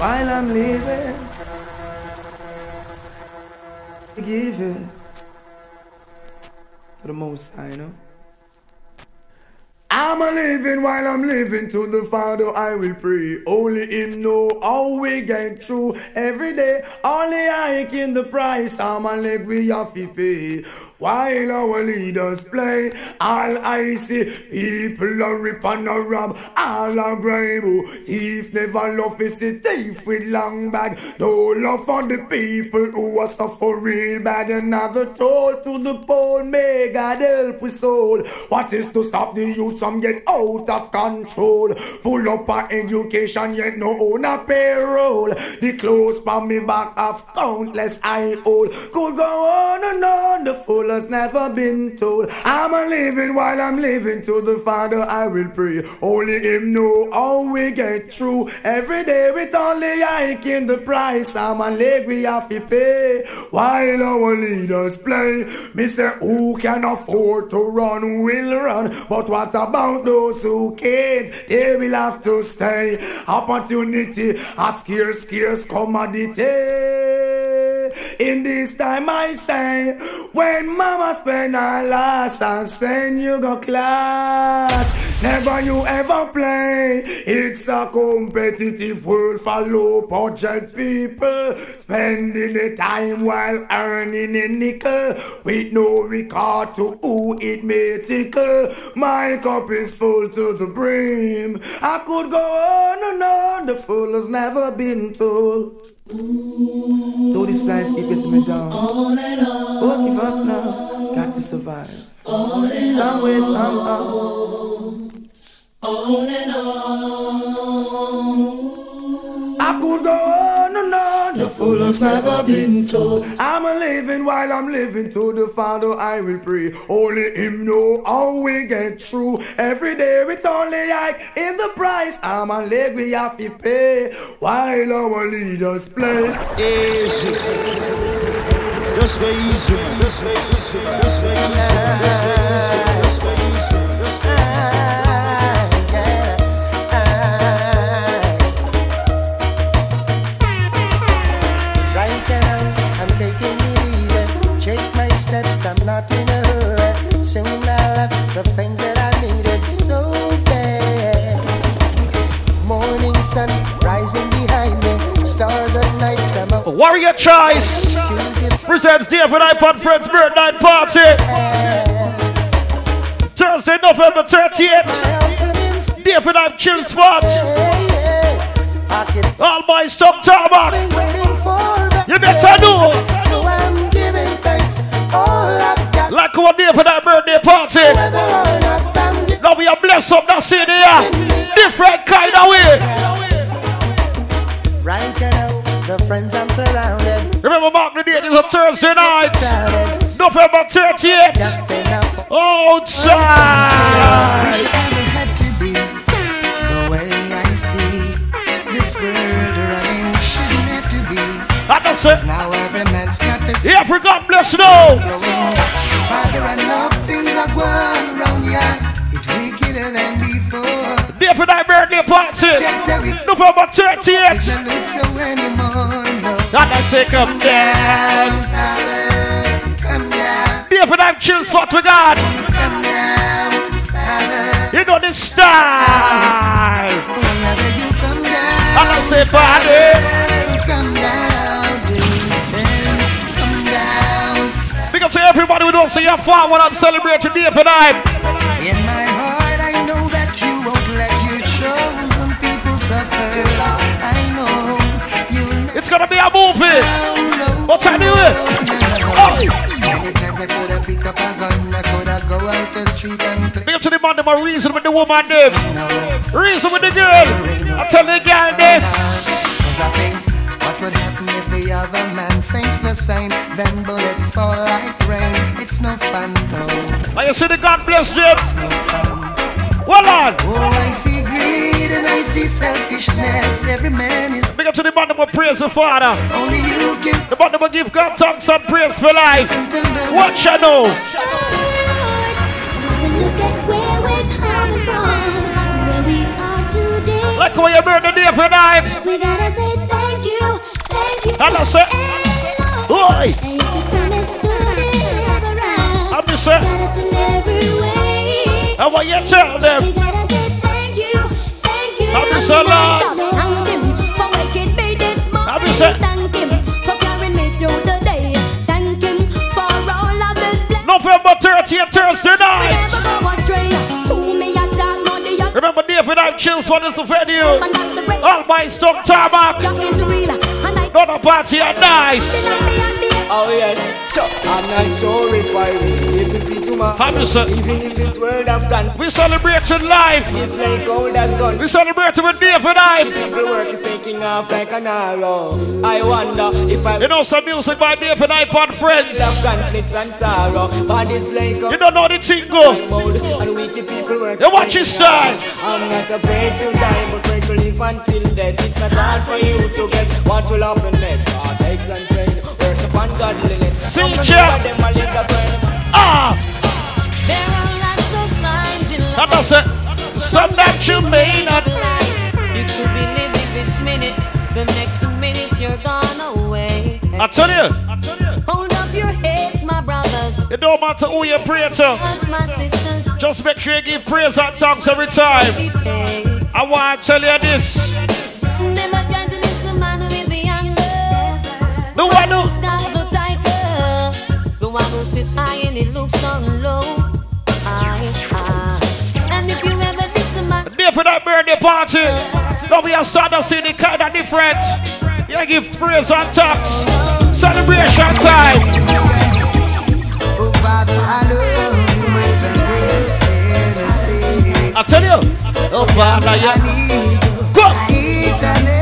while I'm living. I Give it for the most high, you know. I'm a living while I'm living to the Father I will pray. Only Him know how we get through every day. Only I can the price. I'm a leg we have to pay. While our leaders play, all I see people are rip and a rob, all are grime. Thief never love is the thief with long bag. No love for the people who are suffer real bad. Another toll to the poor, may God help we soul. What is to stop the youth from get out of control? Full up of education, yet no own a payroll. The clothes on me back of countless I hold. Could go on and on, the full has never been told. I'm a living while I'm living to the Father I will pray. Only Him know how we get through every day with only hiking the price. I'm a leg we have to pay while our leaders play. Me say who can afford to run will run, but what about those who can't? They will have to stay. Opportunity a scarce, scarce commodity. In this time I say, when mama spend her last and send you go class, never you ever play. It's a competitive world for low budget people, spending the time while earning a nickel with no regard to who it may tickle. My cup is full to the brim. I could go on and on, the fool has never been told. Though this life keep getting me down. Some way, somehow. On and on. I could go on and on. The fool has never been told. I'm a living while I'm living to the Father I will pray. Only Him know how we get through. Every day with only I in the price. I'm a leg we have to pay while our leaders play. Easy. Just go easy. Just go easy. Just go easy. Just go easy. Warrior Choice presents David iPod Friends Birthday Party. Thursday, November 30th. David I Chill Spot. All my stop tarmac. You better know. So I'm giving thanks. All I've got. Like our I birthday party. I'm Now we are blessed up that city. Different kind of way. Right the friends I'm surrounded. Remember, mark the date is a Thursday night. November 30th. Just enough. Outside. Wish it never had to be the way I see this world running shouldn't have to be. That's it. Now every man's got his Yeah, for God bless flowing. Father, enough things are going wrong, yeah. It's wickeder than before. David I birthday party. November 30th. doesn't look so anymore, no. And I say come down. Father, down, David I chill spot with God. Father. You know the style. Whenever you come down. And I say party. Come down, Jesus, come down. Big up to everybody who don't say you're far when I celebrate your David I. gonna be a movie. know. What's I do it? Oh. I I. Big up to the man a reason with the woman them. Reason with the girl. I tell the girl this. I what other man thinks the same? Then bullets fall like rain. It's no fun. And you see the God bless them. Well on. Oh, I see greed and I see selfishness. Every man is Big up to the bottom of a praise the Father. only you can The bottom of give God thanks and praise for life. What you know? Oh, Look where we're coming from, where we are today. Like how you burn the day for night. We gotta say thank And I say, Oi! And you took promise to deliver right. I'm just saying, I want you to tell them. We gotta say thank you, thank you. Happy Salah. Thank him for waking me this morning. Happy Sa- Thank him for carrying me through the day. Thank him for all of his blessings. November 30th, Thursday night. Never go astray. To me, I don't know the young Remember, David, I'm chills for this venue. man that's the break. All my stock tarmac. Just is. And Not a party are nice. Deny me and the Oh yes, so I'm not sure if I will live to see tomorrow. Even if this world I've done, We celebrating life. it's like old as gone. We celebrating with David I. People work is taking off like an arrow. I wonder if I You know some music by David I and friends. love conflicts and sorrow. But it's like You don't know the thing go. mode and wicked people work. You watch his style. I'm not afraid to die, but afraid to live until death. It's not hard for you to guess what will happen next. Heartaches and pain, work upon godliness. See, Some Jack. of them are like a friend. Ah, There are lots of signs in and I said, some that you may not. You could be living this minute, the next minute you're gone away. I tell you, I tell you, Hold up your heads, my brothers, it don't matter who you pray to. us, my sisters. Just make sure you give praise and thanks every time. I want to tell you this. Never try to miss the man with the anger. One who's Who's got the one who sits high and he looks down low. Aye, aye. And if you ever miss the man, there for that birthday party. Now we are starting to see the kind of difference. You give praise and thanks. Celebration time. Oh, Father, I love you with a great I tell you, oh Father, I yeah. need you Go.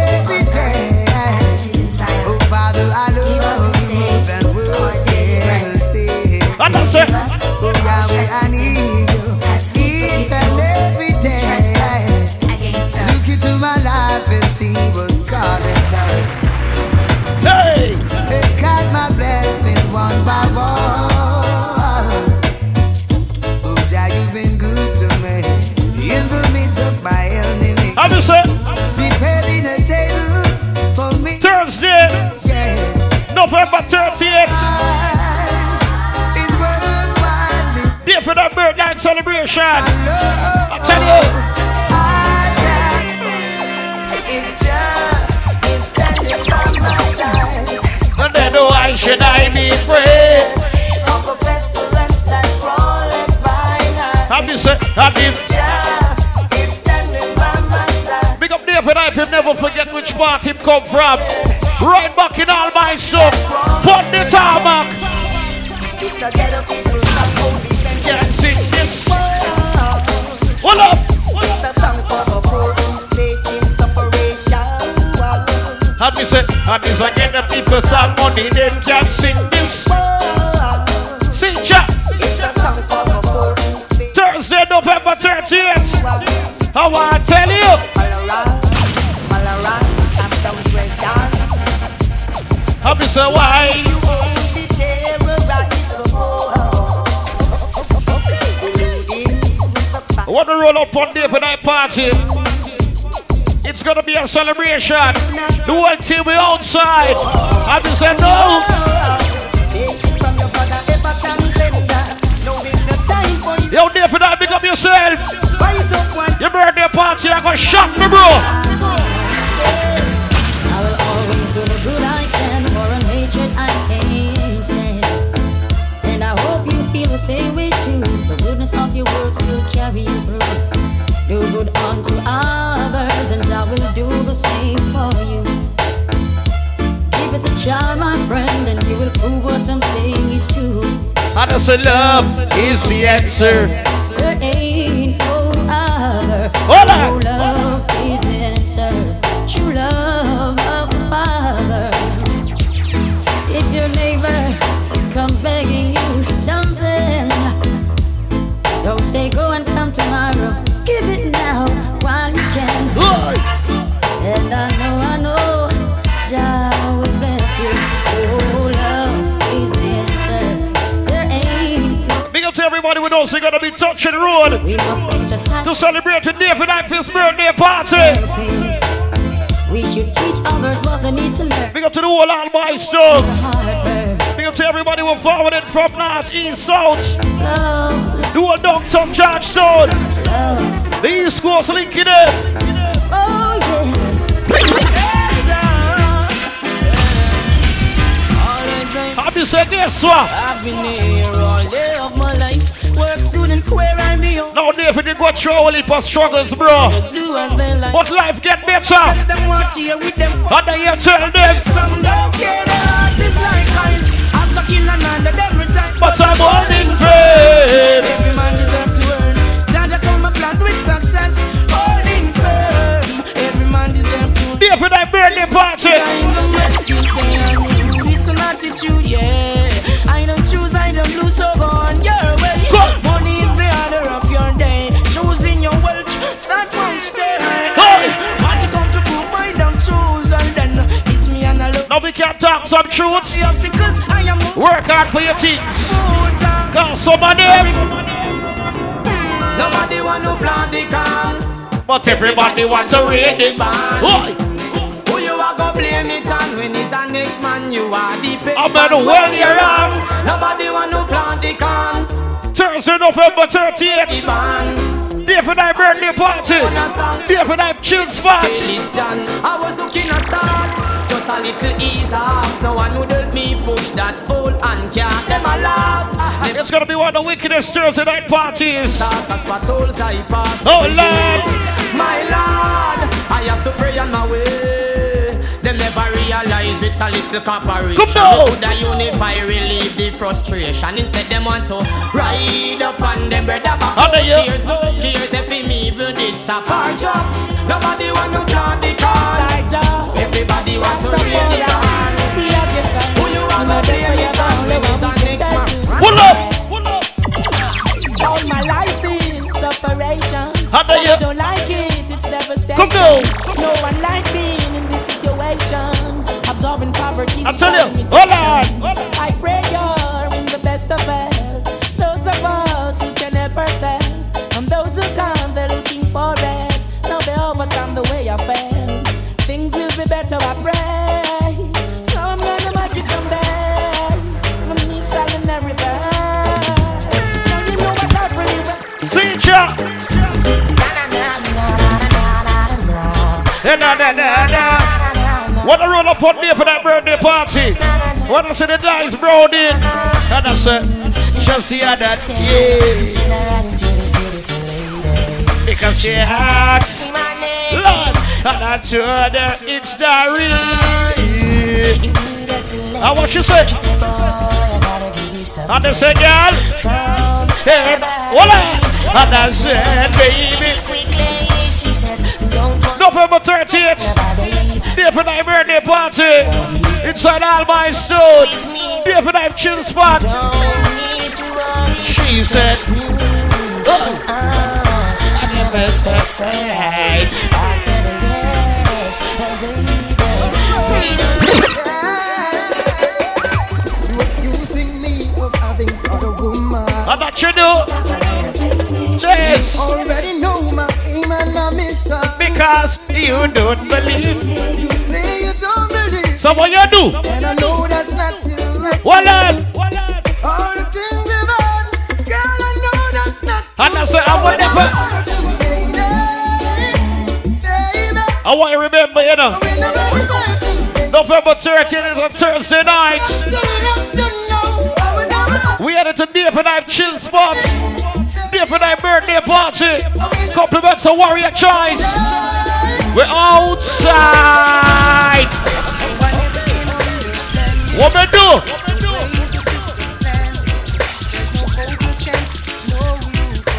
Yahweh, I need you each and every day. Look into my life and see what God has done. hey, They got my blessings one by one. Oh, Jah, you've been good to me in the midst of my enemy. I just say, Preparing a table for me. Thursday, Yes, November 30th. Standing by my side, and then why should I be afraid? of a pestilence that crawleth by night. I say, I give. Is standing by my side. Big up David I can never forget which part him come from. Right back in all my stuff. Put the tarmac. It's a ghetto people Hold up. It's a song for the poor who's facing separation. And me say, and this again the people song money, them can't sing this. Sing chat. It's a song for the poor facing Thursday, November 30th. I tell you. around, all I'm down pressure. And me say, why? I want to roll up on David I party. It's gonna be a celebration. The whole team be outside. And me say, no. Take it from your brother, ever can blender. No, it's the time for. Yo, I pick up yourself. One. Your birthday party, I gonna shock me, bro. I I for I. And I hope you feel the same way goodness of your works will carry you through. Do good unto others, and I will do the same for you. Give it a try, my friend, and you will prove what I'm saying is true. I say, love is the answer. There ain't no other. Hold on. Gonna be touching the road we must exercise to celebrate the David Actis birthday party. We should teach others what they need to learn. Big up to the whole. Heart. Big up to everybody who forwarded from north, east, south. Love, The whole downtown Georgetown. love. The East Coast linking in. Oh yeah. Happy said this one. I've been here all day of my life. Work, student, queer, I'm here. Now, David, you go through a whole heap of struggles, bro. Just do as they like. But life get better. Cause them want cheer with them. And you tell them, Some don't care, their heart is like ice. After killing another, them return. but I'm holding firm. Every man deserves to earn. Jaja come a plan with success. Holding firm. Every man deserves to David, I birthday party. I'm the best you say I. It's an attitude, yeah. I don't choose, I don't lose, so go on your can talk some truth. The obstacles, I am moving. Work hard for your things. Cause some Nobody want to plant the can. but everybody wants to read it. Who you are go blame it on when it's a next man you are deep. I'm at the well you're on. Nobody want to plant the can. Thursday, November 38th. Man, David, I birthday party. a song. I chill John, I was looking a start, just a little ease off. No one would help me push that old and can't them a laugh. It's gonna be one of the wickedest Thursday night parties. As patrols I pass. Oh, Lord. My Lord, I have to pray on my way. Them never realize it a little cooperation. Come on. Could I unify, relieve the frustration? Instead, them want to ride up on them brother back. Under you. Tears, no tears, if him even did stop our job. Nobody want to plant the car. Everybody want to raise the car. Who you want to blame it on when it's a next man? Pull up. Pull up. All my life is separation. Under I you. don't like it, it's devastation. Come down. No one like being in this situation. Absorbing poverty. I tell you, defining hold on. rejection. I Eh, Na. Wanna roll up on there for that birthday party? Wanna see the dice brownie? And I said, just hear that, yeah. Because she hacks, Lord, and I told her it's the real. And what she say? And I said, girl, hey, voila. And I said, baby, November 30th, David Night birthday party inside All My Stone. David Night chill spot. She said, oh. She never said, Accusing me of having other woman. And that you do. Yes, Already because you don't believe. You say you don't believe, So what you do? and I know that's not you. What on? All the things you've done, girl, I know that's not And I say, I want never. I want you to remember, you know. we never deserve November 13th is a Thursday night. to know. I would never We headed to David Night chill spot. David Night birthday party. Compliments of Warrior Choice. We're outside. What we do?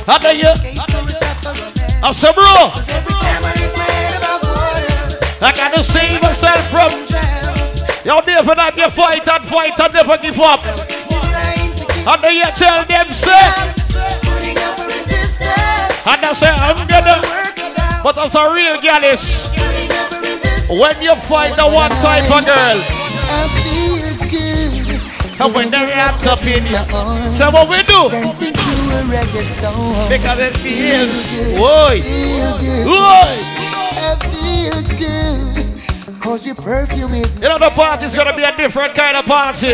How do uh, you? I said, bro, I gotta save myself from. Yo, David Night, you fight and fight and never give up. And then you uh, tell them, say, and I say, I'm gonna. But as a real gal is, when you find the one type of girl, and when they're wrapped up in you, so what we do? Because it feels, whoa, whoa. Cause your perfume is You know the party's gonna be a different kind of party.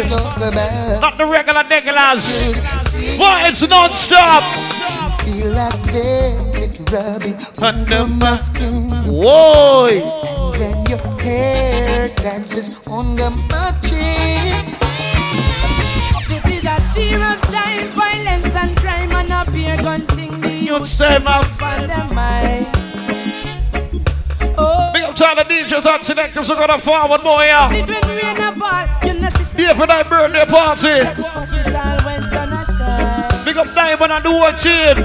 Not the regular niggas. Vibes non-stop. Feel like velvet rubbing Under my skin. Whoa. And then your hair dances under my chin. This is a serious time, violence and crime, and a beer gun thing. The youth say, man. on them mind. Oh. Big up to all the DJs and selectors who gonna forward boy yeah. Sit when rain a fall, you know see Here for that birthday party. Big up Diamond and the whole team.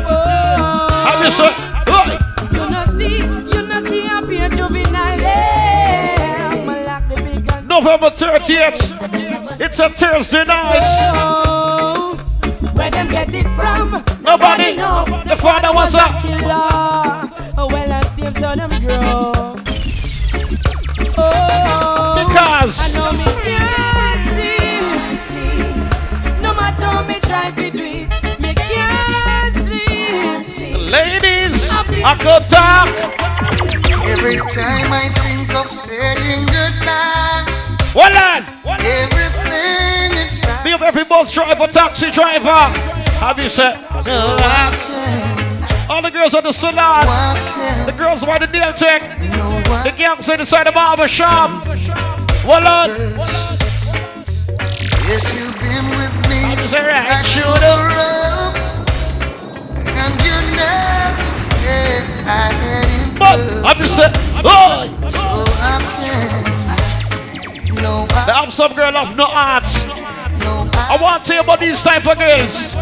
Have you sir? Oi. You know see, you know see a beer juvenile. Yeah, I'ma lock the big gun. November 30th. It's a Thursday night. Oh, where them get it from? Nobody know. The father was a killer. Oh, well, I see him turn them grow. Ladies, I could talk. Every time I think of saying goodbye, Hold on. everything inside Big up every bus driver, taxi driver. Have you said? All the girls on the salon. The girls by the nail tech. The gangs inside the barber shop. Hold on. Yes, you've been with me. Is that right, like shooter? rough, And But. I'm just saying, oh, So I'm no, have some girl of no arts. I want to you about these type of girls.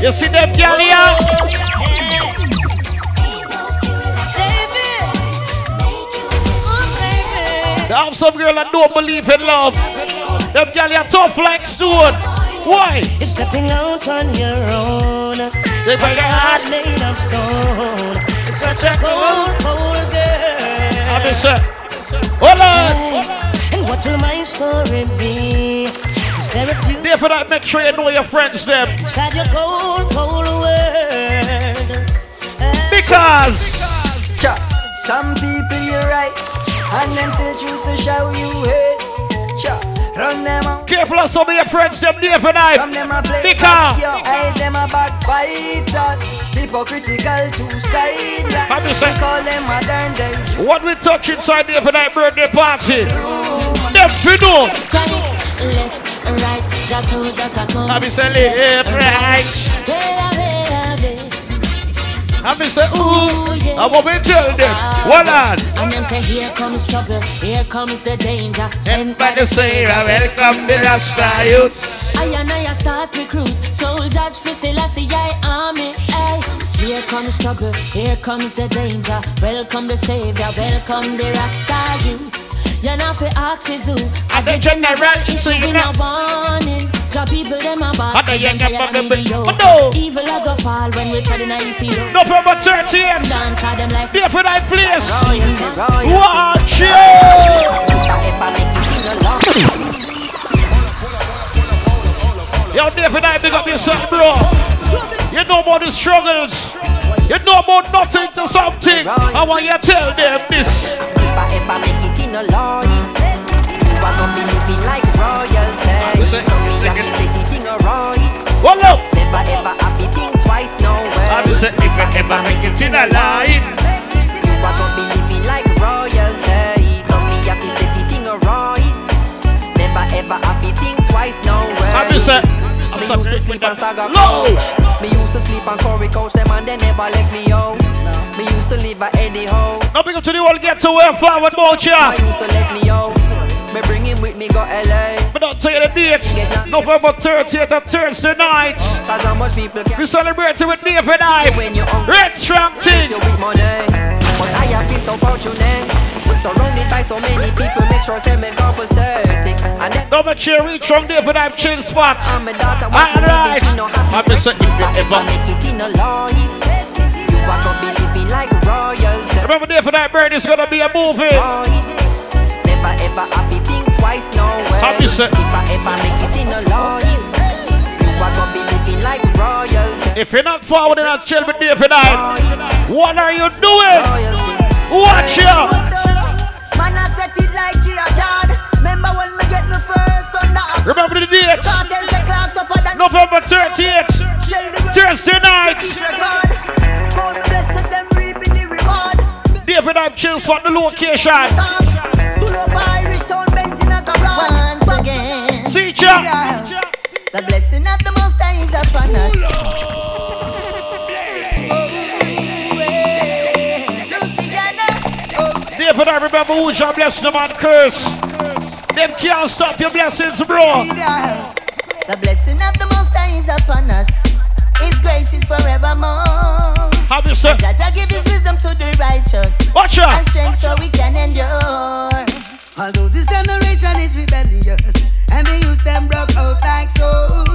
You see them girl here? Have some girl that don't believe in love. Them girl are tough like stone. Why? You're stepping out on your own. They break a your heart. heart made of stone. It's such a cold, cold girl. I'm just saying, hold on. And what will my story be? Is there a few Therefore, that make sure you know your friends them. inside your cold, cold world? Because Cha, some people you're right, and them still choose to show you hate. Cha, run them out. careful of some of your friends them day for night. From them a play Because your eyes, them a backbiters, hypocritical two sidelines. Have you said- We call them modern day. what we touch inside there for night birthday party. Them fi know. Left, right, just so just a come. Have you said left, right? Have you said ooh? I want me tell them. Hold on. And them say, here comes trouble, here comes the danger. Sent By the Sarah, welcome the Rasta youths. I and I start recruit soldiers for Selassie I army. Hey, here comes trouble, here comes the danger. Welcome the savior, welcome the Rasta youths. You're not for axes who And the general issue in a warning. Job people them a And box, the them tired people, of them- video. Evil a go fall when we try to night you. November 30th. Down, call them like There for that place. Watch you. Big up yourself, bro. You know about the struggles. You know about nothing to something. I want you to tell them this. If I ever make it in a life, be like royalty. So me alright. Hold up. Never ever twice, no way. I if I ever make it in a life. You are gonna be like royalty. So me say the thing alright. Never ever twice, no way. I Me used to sleep on Stagger. Couch. Me used to sleep on Corey Couch, them and they never left me out. Me used to live at Eddie House. Now big up to the whole get to where forward boat ya. I used to let me out. Me bring him with me go LA. But don't tell you the date. November 30th and Thursday night. Cause how much people can We celebrate it with I. when you're hungry. Red Thing. you. But I have been so fortunate. Surrounded by so many people, make sure say me compensating. And then Don't make sure you reach from David I chill spot. and my daughter Alright. living, she no happy. I'm just saying, if you I ever. make it in a life, you are gonna be living like royalty. Remember David I bird is gonna be a movie. Never ever have to think twice, no way. Happy say- If I ever make it in a life, you are gonna be living like royalty. If you're not forward and not chill with David I, what are you doing? Watch ya. Man, I set it like she a. Remember when get me first Remember the date. Cartel up November Thursday night. David, I'm chills for the location. Once again. See ya. The blessing of the Most High is upon us. David, I remember who shall bless them and curse. Them can't stop your blessings, bro. The blessing of the Most High is upon us. His grace is forevermore. Have you said? Jaja give his wisdom to the righteous. Watch out. And strength so we can endure. Although this generation is rebellious and they use them broke out like so,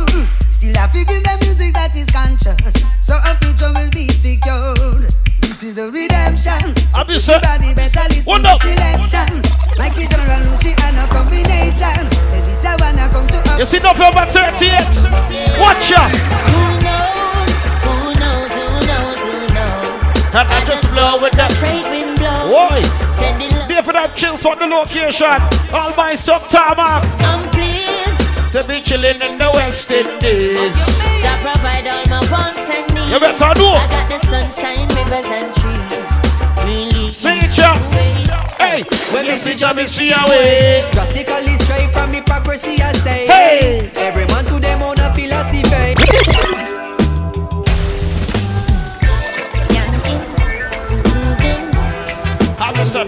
still I figure the music that is conscious, so a future will be secured. This is the redemption. Have you said? Everybody better listen to up? selection. Like a general Lucci and a combination. Say this I wanna come to You see November 38th? Watch out. Who knows? Who knows? Who knows? Who knows? And I just flow with that. Trade wind blows. Why? Sending love. David, I'm chills for the location. All my stuff, tarmac. I'm pleased. To be chilling in the West Indies. Jah provide all my wants and needs. You better know. I got the sunshine, rivers and trees. Really. See ya. Hey, when you see Jah, me see your way. Drastically straight from hypocrisy, I say. Hey. Every man to them own a philosophy. Have you said?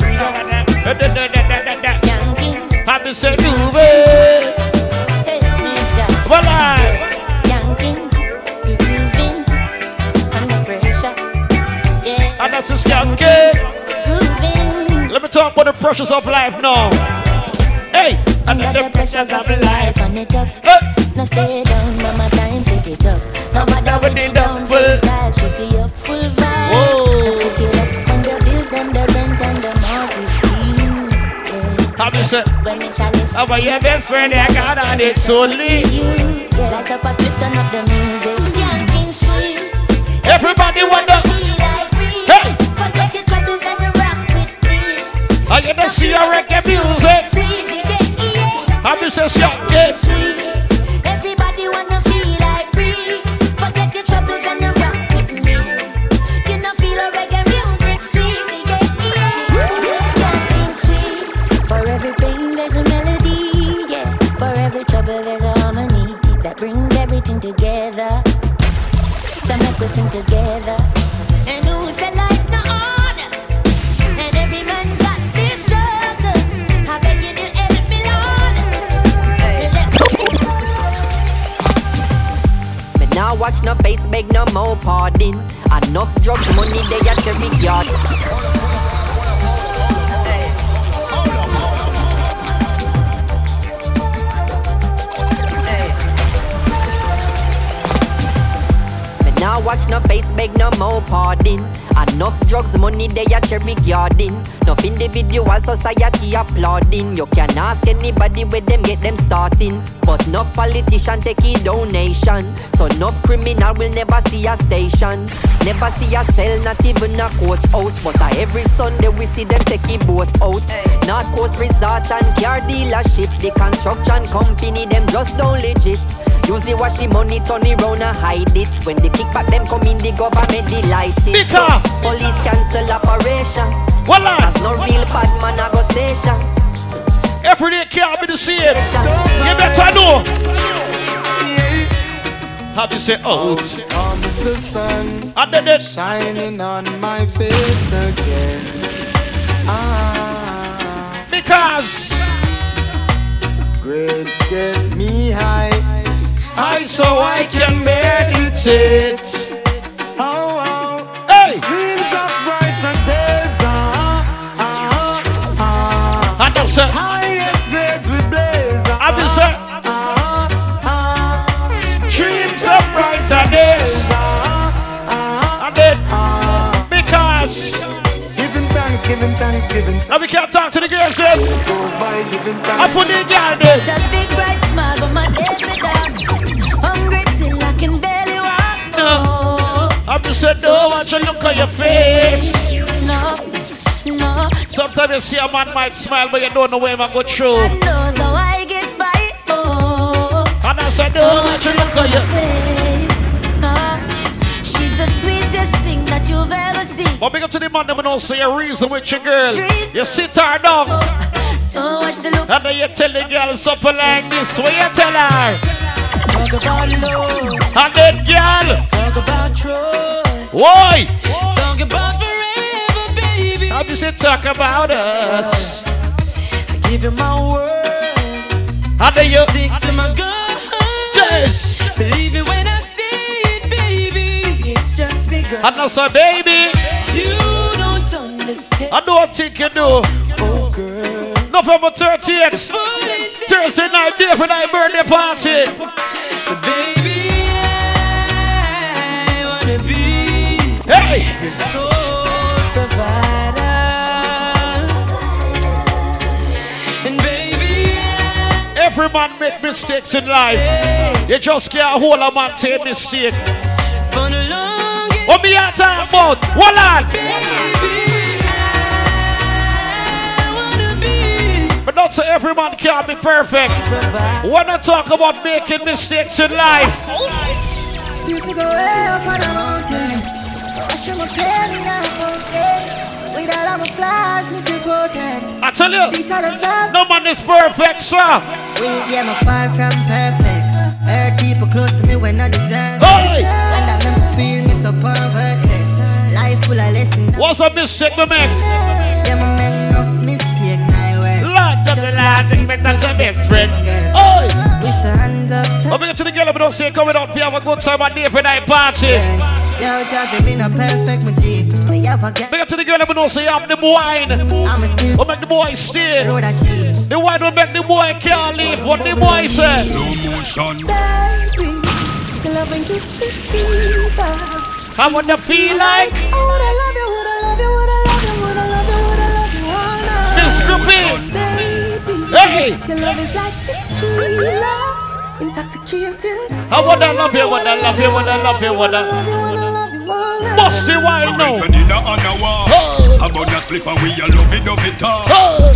Have you said? Do it. Well, I. that's a skanky. Let me talk about the pressures of life now. Hey, Under the pressures of life and it up. No stay down, mama time pick it up. No matter when you down, full style, strictly up, full vibe. Whoa. Pick it up on the bills, them the rent and the mortgage due. Have you said? When me chalice, your best friend, I got on it solely. you yeah, up a split, turn up the music. Everybody wanna. I get to see your reggae music. Yeah, yeah. Have you said skanky? Sweet. Watch no face, beg no more pardon. Enough drugs, money they at every yard. Now watch no face, beg no more pardon. Enough drugs, money they a cherry garden. Enough individual society applauding. You can ask anybody where them get them starting. But no politician take a donation. So no criminal will never see a station. Never see a cell, not even a coach house. But every Sunday we see them take a boat out. North Coast Resort and car dealership. The construction company, them just don't legit. Usually wash the money, turn it round and hide it. When the kickback them come in, the government delight it. So, police cancel operation. Voila. As no real bad man a go station. Every day can't be the same. You better know. Have you say out? Comes the sun and then it shining on my face again. Ah, because grades get me high, high so I can meditate. Oh, oh. Hey, dreams of brighter days. Ah, ah, ah. And that's it. Highest grades we blaze. Ah, Have you say? ah, ah. Dreams of brighter days. And then because Giving thanks, giving thanks, giving now we can't talk to the girls yet. goes by giving I thanks. put the girl there. It's a big bright smile, but my days are down. Hungry till I can barely walk. No. I'm just saying, no one should look at your face. No, no. Sometimes you see a man might smile, but you don't know where man go through. God knows how I get by. Oh, And I said, no one should look at your face. No, she's the sweetest thing that you've ever seen. But big up to the man that don't say a reason with your girl. You sit her down. Oh. Don't watch the look. And then you tell the girl something like this. What you tell her? Talk about love. And then girl. Talk about trust. Why? Talk about forever, baby. How you say talk about us? I give you my word. And then you Stick to my gun. Yes. Believe it when I say it, baby. It's just begun. And that's a baby. You don't understand. I don't think you do. Oh, girl. November 30th. Thursday night, day for night birthday party. But baby, I wanna be Hey. your sole provider. And baby, Every man make mistakes in life. You just can't hold a man to a mistake. for the longest, What me a talk about? Hold on. I But not so everyone man can be perfect. When I talk about making mistakes in life, I my my tell you, no man is perfect, sir. We, yeah, I'm far from perfect. Hurt people close to me when I deserve Hey! it. And that feel me so. Life full of lessons. What's a mistake we make? Lord think your best friend? The hands up. I'm to the girl, but don't say coming out for have a good time at day for night party. Yo, you. Big up to the girl, but don't say have the wine. I'm still What make the boy stay? I. The wine will make the boy can't leave. What the boy say? motion. Baby, loving kiss is deeper. How would you feel like? Oh, I love you, would I love you, would I love you, would I love you, would I love you all night. Miss Groupie. Baby, your love is like tequila, intoxicating. I wanna love you, wanna love you, wanna love you, wanna. Love you, wanna love you all night. The wine now. Friend in a underwear. Oh. About the spliff and we a love it, love it all.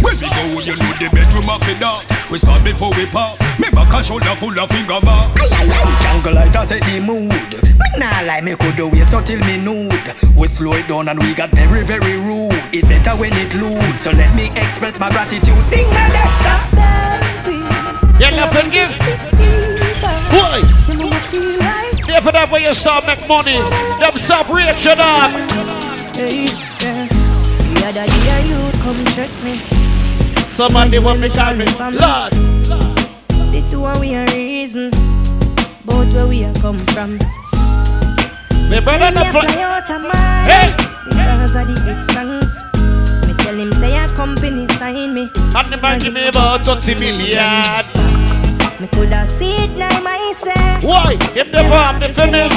When we go, you know the bedroom of it dark. We start before we pop. Me back and shoulder full of finger mark. Jungle light has set the mood. Me nah lie, me could do wait until me nude. We slow it down and we got very, very rude. It better when it loud. So let me express my gratitude. Sing my Dexter. You love and give. Boy, You know I feel like there for that way you start make money. Them stop reaction up. Hey, yeah. The other day you come check me. Somebody want me call me Lord. The two and we a reason. Both where we a come from. Me brother Me not a play. fly out of mine Hey. Because of the hit songs. Me tell him say a company sign me. And the man give me about 30 million. Me coulda see it now myself. Why? If the farm the finish.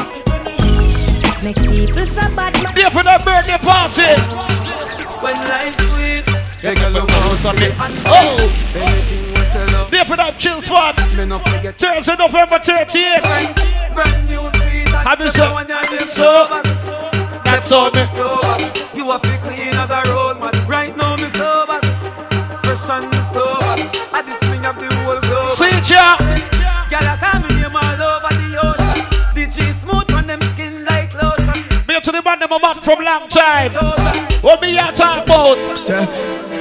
Make people so bad. man. There for that birthday party. when life's sweet. You get the bones on oh! it. Oh, Anything we sell up, there for that chill spot. me no forget. Thursday, November 30th. Brand new sweet and Have you better so- when you're so- sober. That's all me. me sober. You have to clean as a roll man. Right now me sober. Fresh and sober. I this swing of the whole globe. See ya. Girl, I call me name to the man, them a man from long time. What me a talk about? Say,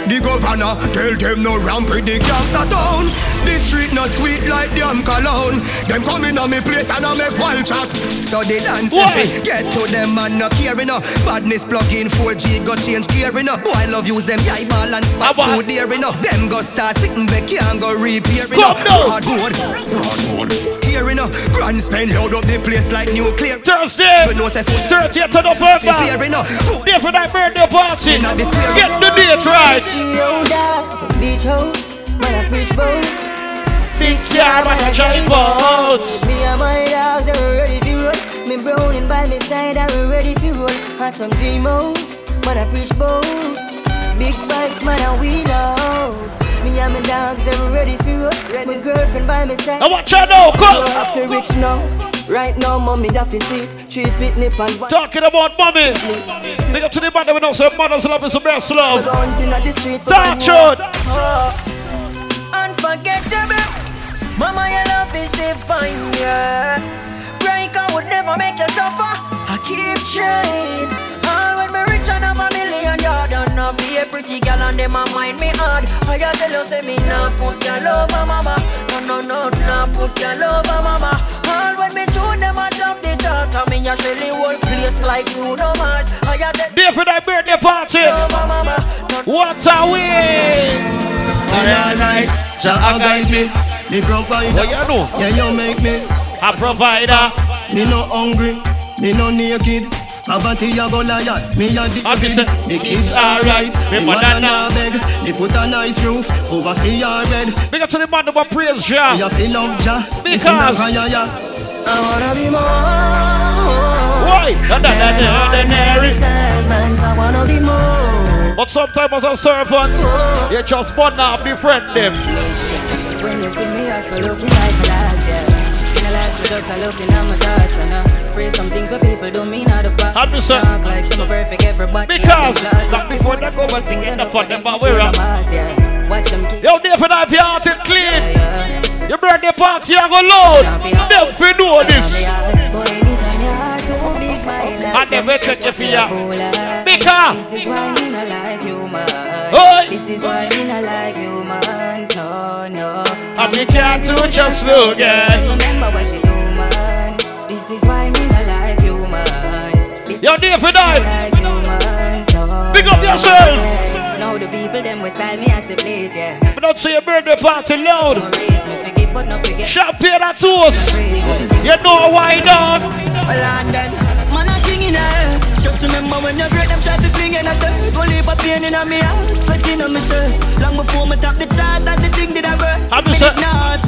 the governor tell them no ramp with the gangster town. The street no sweet like damn cologne. Them come in on me place and I make wild chat. So the dance Why? get to them and no caring no. Badness plug in 4G go change gearing up. Boy love use them eye ball and spot what? food there enough. Them go start sitting back can't go repairing Come up. now. Hardwood, hardwood. Hearing up, grand spend load up the place like nuclear. Thursday, You know say 30th of November. Fair enough. There for that birthday party. Inna this clear- Get the date right. Yo, dog, some beach house, man I preach boat. Big car when I drive out. Me and my dogs, they were ready for roll. Me browning by my side, I were ready for roll. Had some dream house, man I preach boat. Big bikes, man I wheel out. Me and my dogs, they were ready for roll. My girlfriend by my side. Now watch out now, come. I feel rich now. Right now, mommy, that is sleep. Three picnic and one. Talking about mommy. Big up to the man that we know say mothers love is the best love. Hunting at the street. Talk one. Unforgettable. Mama, your love is divine, yeah. Break, I would never make you suffer. I keep shine. All when me rich and have a million yard and not be a pretty girl and them a mind me hard. I ya tell you say me nah put your love on mama. No no no nah put your love on mama. All when me tune them a top the top, and me a shell the whole place like Bruno Mars. I ya tell There for that birthday party. What a way. All night, Jah a guide me, the provider. What you know? Yeah, you make me a provider. Me no hungry, me no naked. Poverty a go liar, me a the Officer, The kids alright, Me me mother mother na beg. Me put a nice roof over for your bed. Big up to the man who praise Jah. Me a feel love Jah. Because- I wanna be more. Why? Not that that ordinary. Servant, I wanna be more. But sometimes as a servant, you just want to befriend them. When you see me, I so looking like a last year. In a last me just looking at my thoughts and I pray some things so people do me not the past. Happy sir. Talk like some perfect everybody. Because like before they go and think end up on them, but we're up. Watch them keep Yo, there for that, your heart is clean. Your birthday party, you go loud. Them fi know this. Too big, my life. I never take you for ya. Because Because. This is why me not like you, man. This is why me not like you, man. So, no. And me can't do just slow down. Remember what she do, man. This is why me not like you, man. This Yo, there for that. like you, man. So, Big up yourself. Now the people them will style me as the place, yeah. But don't say your birthday party loud. Raise me forgive, but not forget. Champagne at toast. You know why not? London, Just remember when you break them try to fling in a third. Go leave a pain in a me heart, sweating on me shirt. Long before me top the chart, that the thing did I you Me said-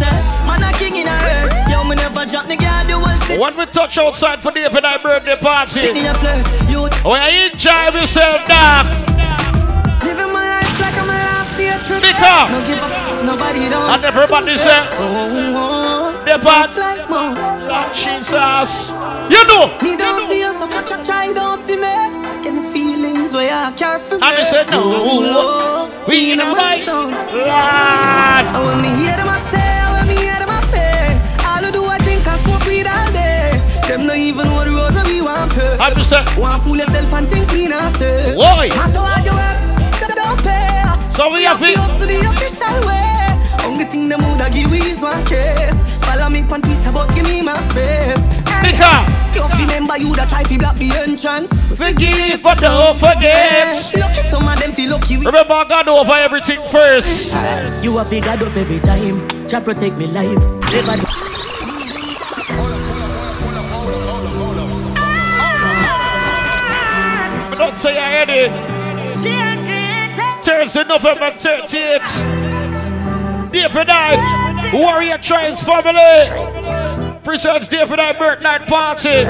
sir. Man a king in her. Yo, me never drop the guard, you will see. When we touch outside for the that birthday party, Take me a flirt, when you enjoy yourself, dog. living my life like I'm a last day to Because- up, nobody don't. And everybody say, the part, like more. Lord Jesus. You know. Me don't see you, so much I don't see me. The feelings where I care for me. And they said, no, Oh, we in a my zone. Lord. Oh, when me hear them, I say, oh, when me hear them, I say, all I do, I drink and smoke weed all day. Them no even know the road where we want to. I just said, Want fool yourself and think clean and say. Why? Matter what you work, don't- pay. So we have it. to the official way. Only thing them woulda give is one case. Follow me on Twitter, but give me my space. Hey, Because- Don't remember you that try to block the entrance. Forgive, but don't forget. Lucky some of them feel lucky. Remember, God over everything first. You have figured up every time. Jah protect me life. Never. But don't say I had it. Thursday, November 30th. Day for night. Warrior Trance family. Presents Day for night birthday party.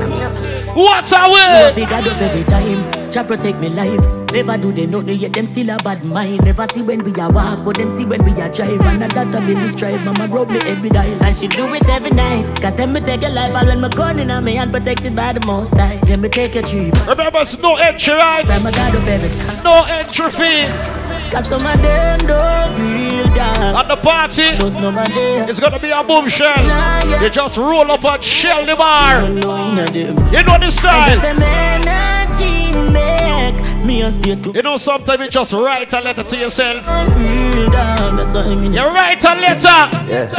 What a You way. up every time. Jah protect me life. Never do them nothing yet them still a bad mind. Never see when we a walk, but them see when we a drive. And a that a me strive. Mama rub me every day, and she do it every night. Cause them me take your life all when my gun in me and protected by the most high. Then me take your trip. Remember, it's no entry, right? I'm a god up every time. No entry fee. Cause some of them don't real dog. At the party, Just no man there. it's gonna be a boom shell. You just roll up and shell the bar. No, no. You know the I style. just them energy make me a stay to You know, sometimes you just write a letter to yourself. real dog. That's what I mean. You write a letter.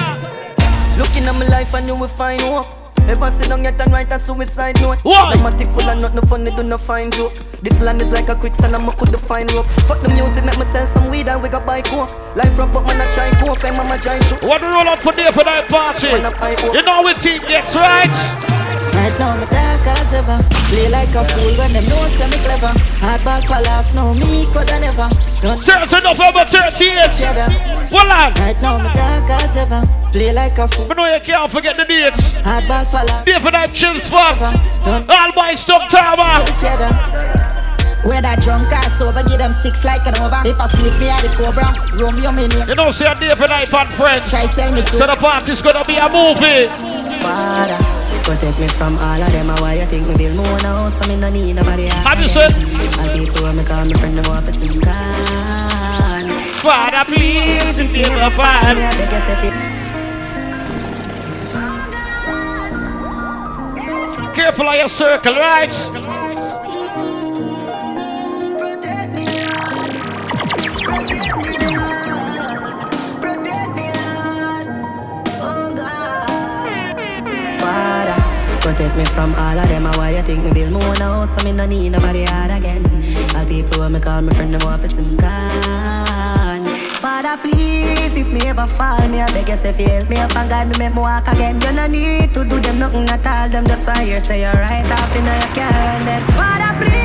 Looking at my life and you will find hope. Ever sit down yet and write a suicide note. Why? Dramatic full of nothing funny, do not find joke. This land is like a quicksand, I'ma a could find rope. Fuck the music, make me sell some weed and we got buy coke. Life rough, but man, I try cope, and mama giant shook. What do roll up for day for that party? You know we team gets right. Right now, me dark as ever. Play like a fool when them know say me clever. Hardball fall off, no me coulda never. Don't Thursday, November 30th. Well, on. Right now, me dark as ever. Play like a fool. I know you can't forget the dates. Hardball fall off. Day for that chill spot. All by Stop Tower. Whether drunk or sober, give them six like an over. If I sleep me at the cobra, Romeo me name. You know, say a day for night and friends. Try say me So the party's gonna be a movie. Father, protect me from all of them. Why you think me build more now? So me no need nobody else. Have you said? I'll be for me call me friend them off a sing. Father, please, give me a fan. Me a beg you say fi- Careful of your circle, right? Me from all of them. I why you think me build more now, so me no need nobody hard again. All people when me call me friend, them for some gun. Father, please, if me ever fall, me I beg you say fi help me up and guide me make me walk again. You no need to do them nothing at all. Them just want hear say you're right off in your car and then. Father, please,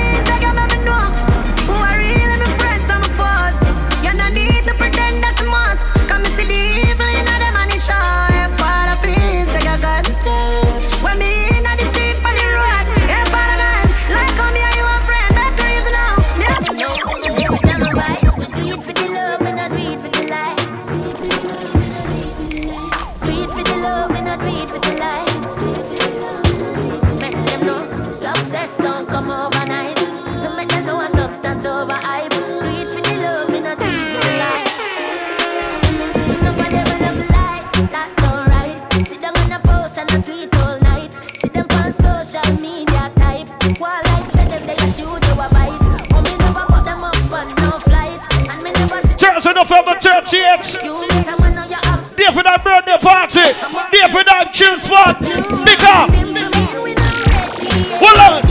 spot. Big up. Hold on.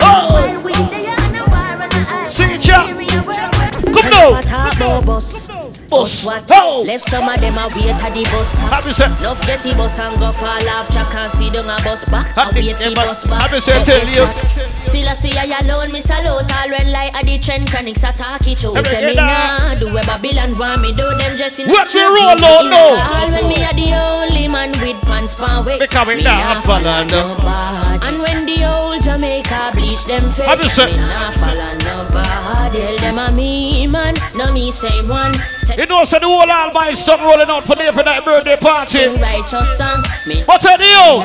Oh. See ya. Come now. Bus. Bus. what? Oh. Left some of them a wait at the bus Happy say. Love get the bus and go fall off track and see down a bus back. I wait the bus back. happy say But tell you. Still I see I alone, me salute all when like at the trend chronics attack it show. Every Say me nah do where Babylon want me do them just in the street, roll in out a now. Pants pan waist. Because we me nah nah follow nobody. And when the old Jamaica bleach them face, Happy say. me nah follow nobody. Tell them a me man, no me say one. You know, so the whole all by stop rolling out for day for that birthday party. righteous song. Me What's that you?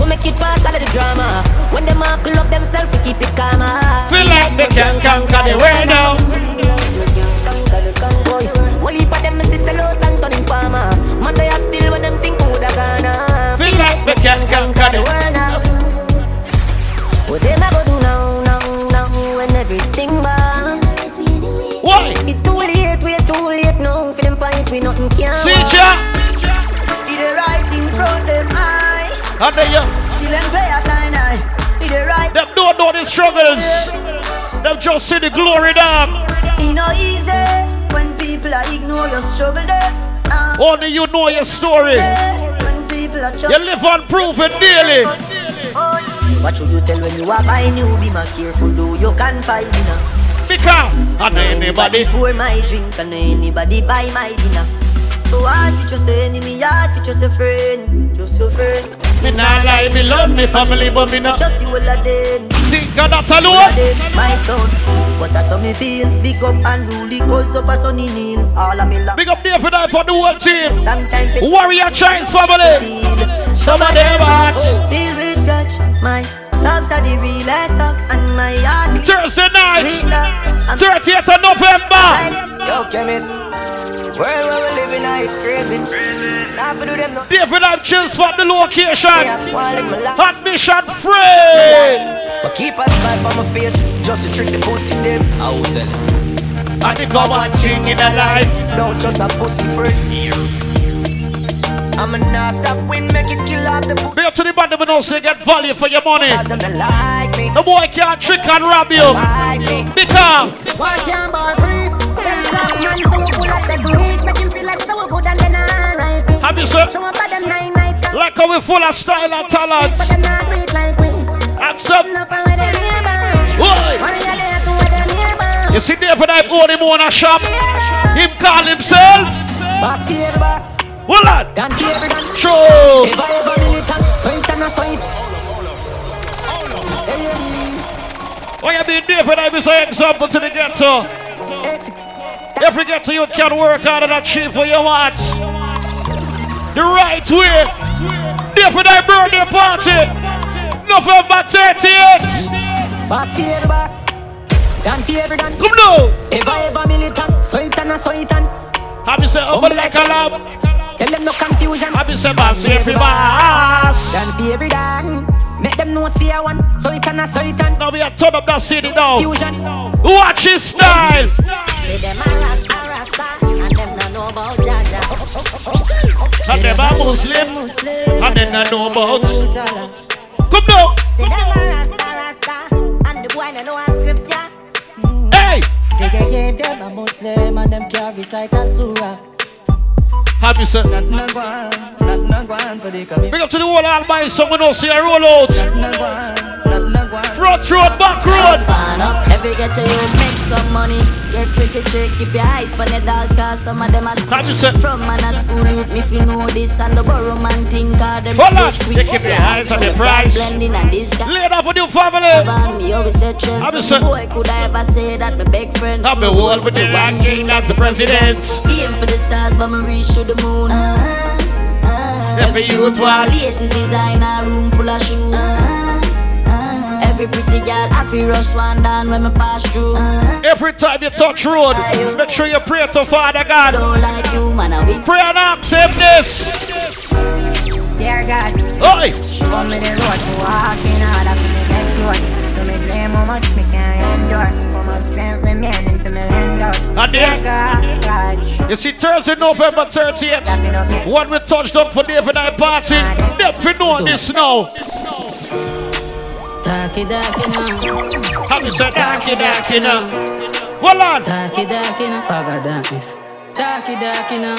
We make it pass all of the drama. When them all club themselves, we keep it calm. Feel like they can conquer the world now. Heap of them is this Man, they are still when them think who da gonna. Feel like they can conquer the world now. What them a go do now, now, now when everything bad? Why? It too late, we too late now. For them fight, we nothing can. See ya. It the right in front them eye. And then you. Still them play a blind eye. It the right. Them don't know the struggles. Them just see the glory down. It no easy when people are ignore your struggle there. Only you know your story. when people are You live on proof it daily. What should you tell when you are buying new be my careful do you can find dinner. Because and anybody pour my drink and anybody buy my dinner. So hard for just say enemy, hard for just a friend, just your friend. Me nah lie, me love me family, but me not Just you all of them. think of that alone. my town. But that's how me feel. Big up and rule cause up a sunny kneel. All of me love. Big up there for that for the whole team. Long time Warrior Giants family. Some of them hot. Feel with grudge. My loves are the realest dogs and my heart. Thursday night, Sweet 30th of November. Yo, chemist. World where we living, I crazy. Now for do them no. There for chills for the location. Yeah, while in. Admission free. But keep a smile on my face, just to trick the pussy them. I will tell you. And if I want thing in a life, Don't just a pussy friend. I'ma not stop win, make it kill off the pussy. be up to the band but know so you get value for your money. Cause like me. The boy can't trick and rob you. Like me. Because One can ball free. Them black man so we pull up the greed. Make him alright. have you said, Show up at them nine night. like how we full of style and talent. But them not do it like we. Have some. Enough of where them nearby. Oi. One of you there to where them nearby. You see for that own him own a shop. Him call himself. Boss boss. Hold on. Dan for every dan. True. If I ever militant, so it and a so it. Hey, hey, Why you there for that is an example to the ghetto. Every ghetto you can work hard and achieve what you want. The right way. There for that birthday party. November 30th. Boss every boss. Dan for every dan. Come now. If I ever militant, so it and a so it and. Have you said humble like a lamb? Tell them no confusion. Have you said boss every boss? Dan for every dan. Make them know see I want, so it and a so it and. Now we are turn up that city now. Fusion. Watch his style. Say them a about Jaja. And them a Muslim. And then I know about. Come now. See them a rasta rasta, and the boy no know a scripture. Hey. Mm. KKK them a Muslim and them can't recite a surah. Happy sir. Not no go not no go on the coming. Big up to the whole Almighty someone else see a roll out. Front road, back road. Every get to you make some money. Get pretty trick, keep your eyes on the dogs, cause some of them are stitching from man a school youth. Me if you know this and the borrow man think cause them Hold on. rich. You keep your eyes on the price. Blending and this guy. Lay it up with your family. And me always say trend. I'm a No son. boy could I ever say that my big friend. I'm the wall with the ranking, that's the president. Aim for the stars, but me reach to the moon. Uh-huh. Every youth want. Latest designer, room full of shoes. Uh-huh. Every pretty girl, I feel rush one down when me pass through. Uh-huh. Every time you touch road, make sure you pray to Father God. Don't like you, man. I will Pray and accept this. Dear God, Oi. show me the road to walk in order for me get close. To me dream how much me can endure, how much strength remaining for me land out. And Dear then- God, God, You see, Thursday, November 30th, when we touched up for David I party, them fi know this now. Darky, darky now. Have you said darky, darky now? Hold on. Darky, darky now. Bag of darkness. Darky, darky now.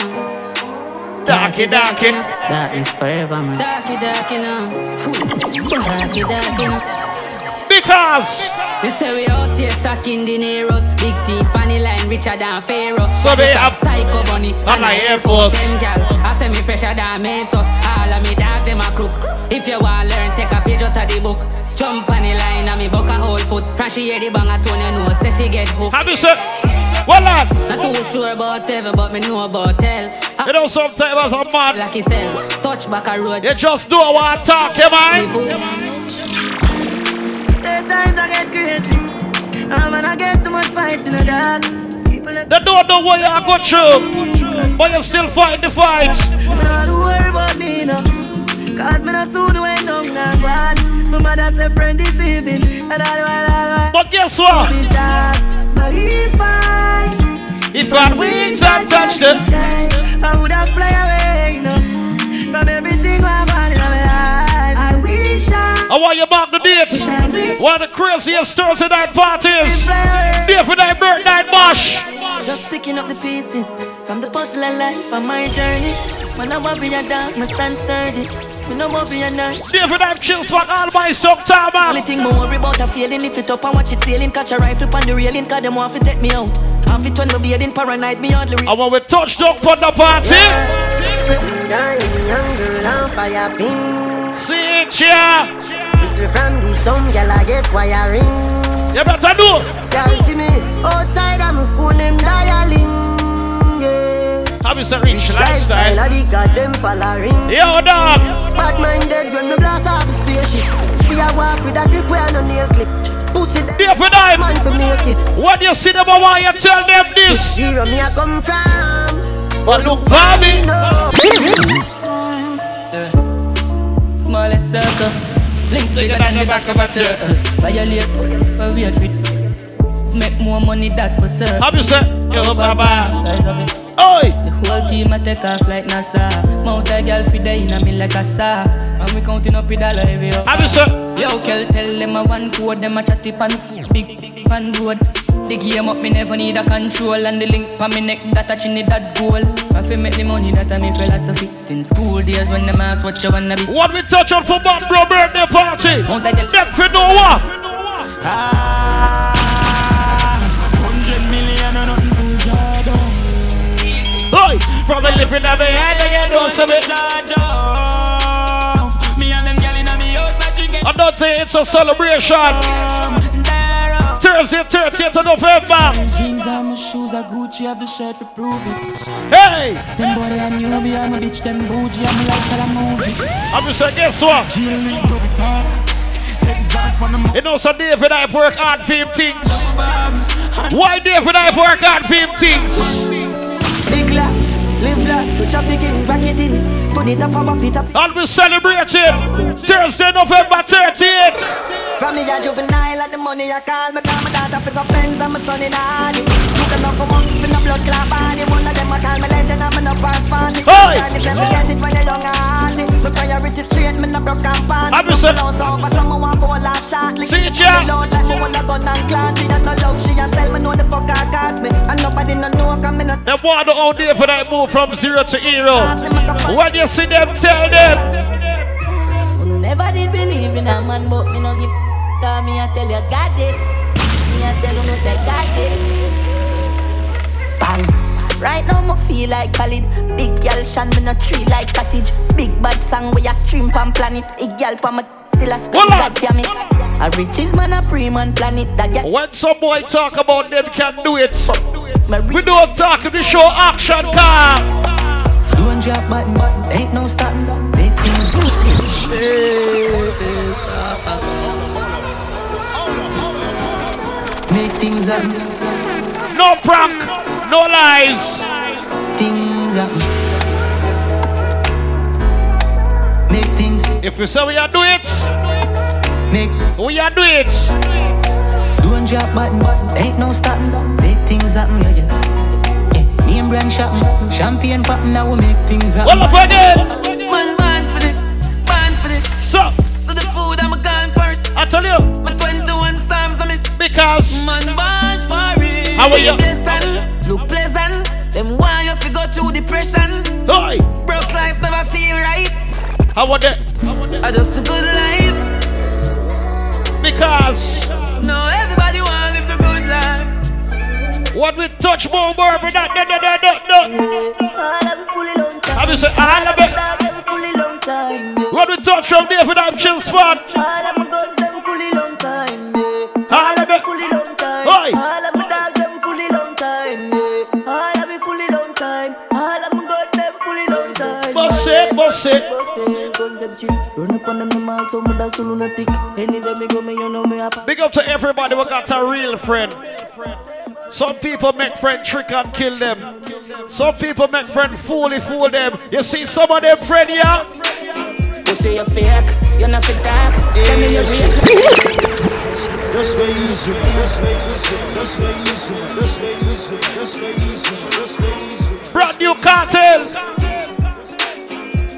Darky, darky. Darkness forever, man. Darky, darky now. Darky, darky now. Because they say we out here stacking dineros, big T, funny line, richer than Pharaoh. So they have psycho bunny and a Air Force. Gal, I say me fresher than Mentos. All of me dog them a crook. If you want learn, take a page out of the book. Jump on the line and me buck a whole foot. She hear the bang a tone, you know, say she get hooked. Have you said? Well, lad. Not too sure about ever, but me know about tell. You know, sometimes as a man, Lucky cell, touch back a road. you just do what I talk, you man. At times I get crazy. I'm gonna get too much fight in the dark. People They don't know what you go through, but you still fight the fight. Don't worry about me no. Cause me not soon went down that one. My mother said friend this evening. And I do I But guess what? But if I If I wings and touch the sky, I would have fly away, you know, from everything I I want you mark the date. One of the craziest Thursday night parties. David night birthday bash. Just picking up the pieces from the puzzle of life on my journey. When I want to be a dark, me stand sturdy. Me no more be a night. David night chill swag all my stock time, Only thing me worry about a feeling, lift it up and watch it sailing. Catch a rifle on the railing, cause them want to take me out. Half it when me bearding paranoid, me hardly And when we touch down on the party, young girl on fire ping. See it, yeah. Little from the some girl I get wiring. You better do. Girl see me outside and my phone them dialing. Yeah. Have you said rich Lifestyle lifestyle? of the goddamn following. Yo, dog. Bad minded when me blast off the spaceship. We a walk with a clip where no nail clip. Pussy them David night. man for make it. When you see them, I want you tell them this. Zero me a come from. But look for me. Smallest circle. Links bigger than the back of a turtle. Violate, but wait for it. Make more money, that's for certain. Have you said? Yo, baba. Oi! The whole team a take off like NASA. Mount a girl fi day inna me like a saw. And we counting up with dollar every hour. Have you said? Yo, Kel, tell them a one code, them a chatty pan f- big, big, big pan road. The game up, me never need a control And the link pa me neck, that a chinny that goal I fi make the money, that a me philosophy Since school days when them ask what you wanna be What we touch on for Bob Bro birthday party? Mount a girl Them fi know what? Ah, hundred million and nothing to charge Oi, from the living of the head, you know some it. Me and them gyal inna me house a drinking I don't think it's a celebration. Um, Thursday, 30th of November. Jeans and my shoes are Gucci, have the shirt for prove it. Hey! Them body and you be I'm a bitch, them bougie, I'm a lifestyle, I'm movie. I'm just saying, guess what? You know, so David I work hard for him things. Why David I work hard for him things? Big la, live la, do trafficking, bracketing, to the top of a fit up. And we celebrating Thursday, November 30th. From me a juvenile, at the money I call me, call my daughter for the friends, and my son in a. Look enough for money, for the blood clot body. One of them I call me legend, I'm enough for party. Oi! And if them forget it when you're young and hearty. My priority straight, me no broke and pan. I'm just Close over, someone want fall off shortly. See yeah. Me Lord, like me wanna gun and clan. She don't know love, she a sell me know the fuck I cost me. And nobody no know, cause me no Them want the out there for that move from zero to hero. When you see them, tell them. Never did believe in a man, but me no give. Cause me I tell you, God did. Me I tell you, no say God did. Bang. Right now, me feel like Khalid. Big girl shan me no tree like cottage. Big bad song where you stream pan planet. A girl pa me till I scream, God damn it. A riches man a pre man planet. That girl. When some boy talk about them can do it. We don't talk if the show action car. Don't drop button, ain't no stopping. Make things Make things up. No prank, no lies. Things up. Make things. If you say we are do it, make we are do it. Don't drop button, ain't no stopping. Make things happen, yeah, yeah. yeah. Name brand shopping, champagne popping, now we make things happen. Hold up again. Man, born for this, born for this. So, so the food I'm gone for it. I tell you. Because. Man, born for it. How are you? Pleasant, look pleasant. Them why you fi go through depression. Oi. Broke life never feel right. How about that? I just a good life. Because. No, everybody want live the good life. What we touch more, more, but that, that, that, that, that, that. All of it fully long time. How do you say, all of it? Fully long time. What we touch from there for that chill spot? All of my guns, them fully long time. On them, them so my dogs so lunatic. Anywhere me go, me you know me a Big up to everybody who got a real friend. Some people make friend trick and kill them. Some people make friend fully fool them. You see some of them friend yeah? You say you're fake, you're not fit dark. Tell me you're real. That's way easy, that's way easy, that's way easy, that's way easy, that's way easy, that's way easy. Brand new cartel.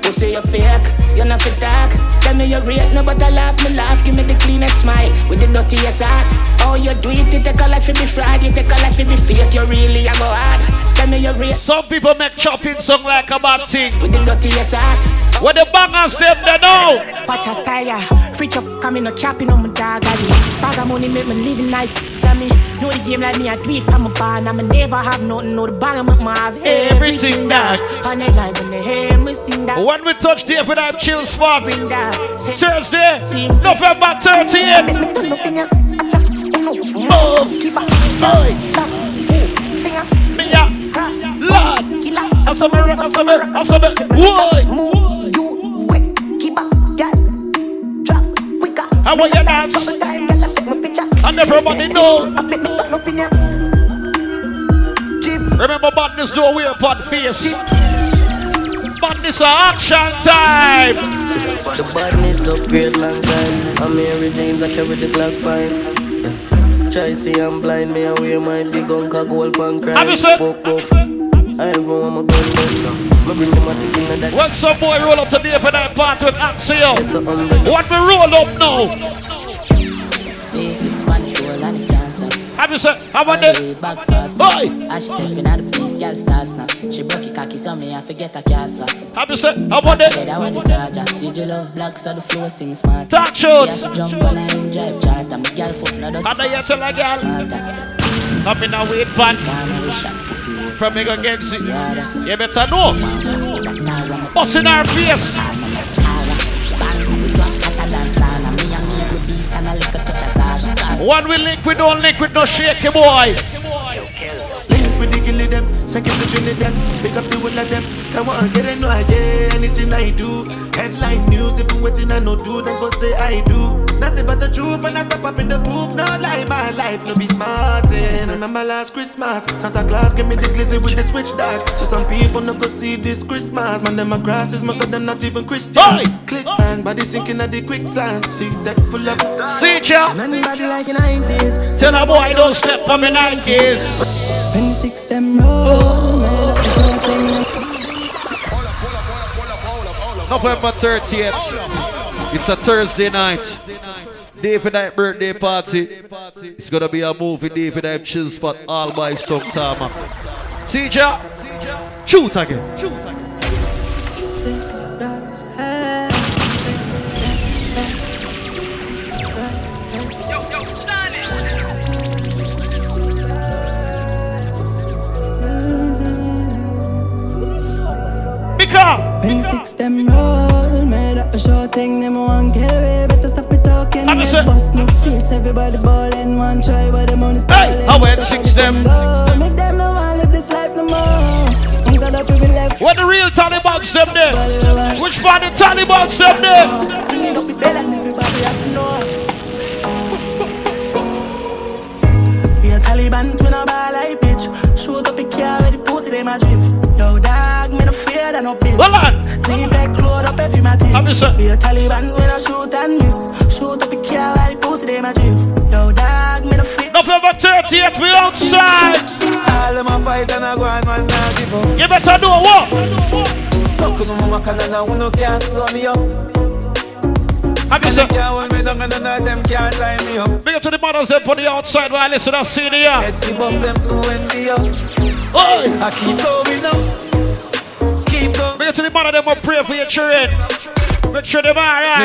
You say you're fake, you're not fit dark. Tell me you're real, no but I laugh, me laugh. Give me the cleanest smile with the dirtiest heart. Oh, you do it, you take a lot for me fraud, you take a lot for me fake. You really a go hard. Tell me you're real. Some people make chopping song like a bad thing. With the dirtiest heart. When the bangers them, they know. Watch your style, yeah. Free up, coming no capping on my dog, Ali. Bag of money make me living life. Let me know the game like me, I do it from a barn. I'ma never have nothing, know the bag my have Everything that. On the line when they hear me sing that. When we touch there for that chill spot. Thursday, November 30th. Move. Mia. Lord. Asomere, asomere, asomere. Why? I want you dance. And everybody know. Remember, badness don't wear pot face. Badness a action time. The badness upgrade long time. I'm Mary James, I carry the Glock fine. Yeah. Try see I'm blind, me away my big uncle gold pan cry. Have you said? Book, book. I ever want my gun now. Me bring in that. When some boy roll up today for that part with Axel. What we roll up now? Have you said? How about that? Oi! As she stepping out the place, girl starts now. She broke your cocky, so me I forget a gas for. Have you said? How about that? Said I want the charger. Did you love black so the flow seem smart? Talk She has to jump on a him drive chart. I'm a girl foot, no How do you tell a girl? I'm in a wait pan. From me get see. You better know. Bust in her face. One with don't link with no shaky boy take it to Trinidad. Pick up the will of them. Come on, get it, no idea. Anything I do. Headline news, if you waiting, I no do. Then go say I do. Nothing but the truth, and I step up in the proof. No lie, my life, no be smarting. Remember last Christmas, Santa Claus gave me the glizzy with the switch dog. So some people no go see this Christmas. Man, them grasses, most of them not even Christian. Hey! Click bang, body sinking at the quicksand. See that full of. See ya. Nobody like 90s. Tell a boy don't step on my 90s six them roll, man, up the champagne. November 30th. It's a Thursday night. David Night birthday party. It's gonna be a movie David Night chill spot all by Stone Tama. See ya. Shoot again. Because When six them roll, made up a short thing, them one carry. Better stop it talking. I'm just- bust no face, everybody ballin' one try, but them on the Hey. I went six them. Make them no want live this life no more. I'm gonna be left. What the real Taliban's them there? Which one the Taliban's them there? Bring the bell and everybody have to know. We are Taliban's, we no ball like bitch. Shoot up the car with the pussy, they my drift. Yo, dog, me no fear that no bitch. Hold on. See back load up every team. I'm just We are Taliban's, we no shoot and miss. Shoot up the car the pussy, they my drift. Yo, dog, me no fear. November 30th, we outside. All of my fight and I go and man now give up. You better do what? Suck on my can and now no can slow me up. I'm just Them can't hold me down and none of them can't line me up. Big up to the mothers up on the outside while I listen uh, to CD. Head fi bust them through and be up. Oi! I keep going now. Keep going. Big up to the mother them will pray for your children. Make sure them The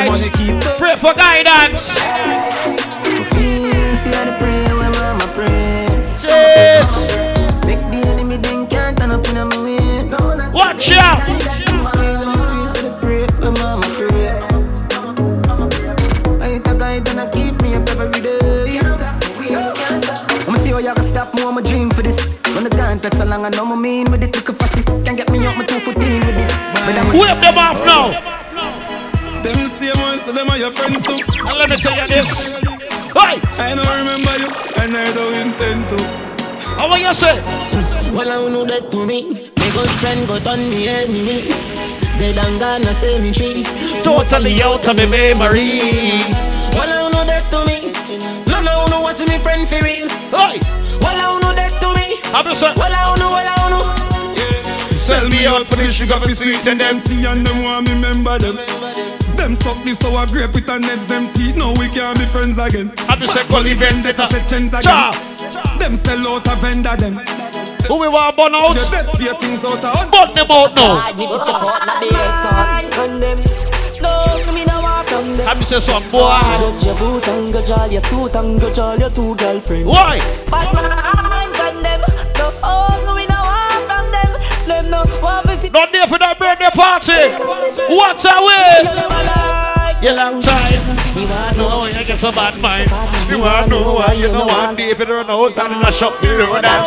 money alright. Pray for guidance. Feel, see how long, I know my mean with it, look a fussy. Can't get me up my two foot in with this. But I'm Whip them off now. Them same ones, so them are your friends too. And let me tell you this. Hey! I don't remember you, and I don't intend to. How what you say? Well, I know that to me. My good friend got on me enemy. They done gonna say me tree. Totally out of my memory. Well, I know that to me. No, no, no, what's me friend for real? Hey! I'm just saying. Well, I know, well, I know. Sell me out for the sugar for sweet and them tea and them want me remember them. Them suck this sour grape with a nest them teeth. No, we can't be friends again. I'm just saying. Gully vendetta say change Cha. again. Them sell out a vendor them. Who we want burn out? You bet fear things out of Burn them out now. Condemn. No, me no more from them. I'm just saying some boy. Judge your boot and go jolly, your suit and go jolly, your two girlfriends. Why? Not there for that birthday party. What's away? Eh? You long time. You wanna know why you get so bad mind. You wanna know why you don't want David run out and in a shop you know that.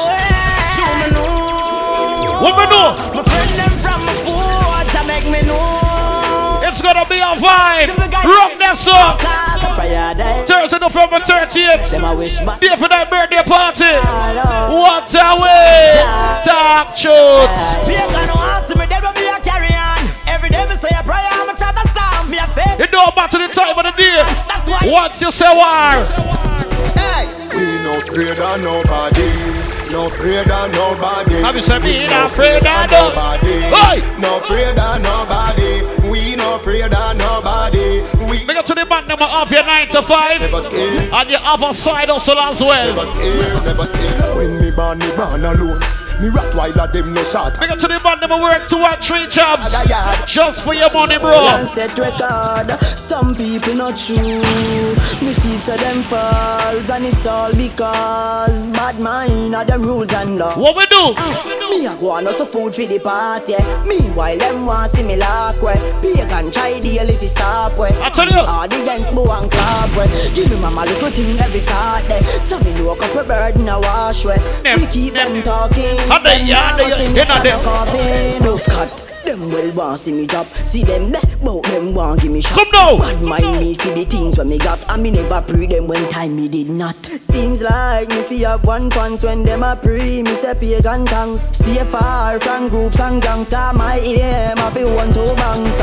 What me know? My friend them from my forge, I make me know. It's gonna be a vibe. Rock that song. Thursday, November 30th. Them I wish my Day for that birthday party. What a way. Talk truth. Don't matter the time of the day. That's why. Once you say war. We no afraid of nobody. No afraid of nobody. Have you said We me not afraid of no- nobody? Hey! No afraid of nobody. We no afraid of nobody. We Big up to the man number of your 9 to 5. never scared. And your other side hustle as well. Never scared. Never scared. When me born, me born alone. Me Rottweiler them no shot. Big up to the man number work two and three jobs. Just for your money, bro. One set record, some people not true. Me see to them falls, and it's all because bad mind are them rules and law. What we do? Ah, me a go on also food for the party. Meanwhile, them want see me lock way. Pagan try deal if he stop way. I tell you. All the gents move and clap way. Give me mama little thing every Saturday. So me look up a bird in a wash way. We keep them talking. And they- them yeah, now they- go see you know a cut. Them well want see me drop. See them there, but them want give me shot. Come now. Bad mind me for the things when me got. And me never pre them when time me did not. Seems like me fi have one pants when them a pre. Me say pagan tongues. Stay far from groups and gangs. Cause my aim a fi one two bangs.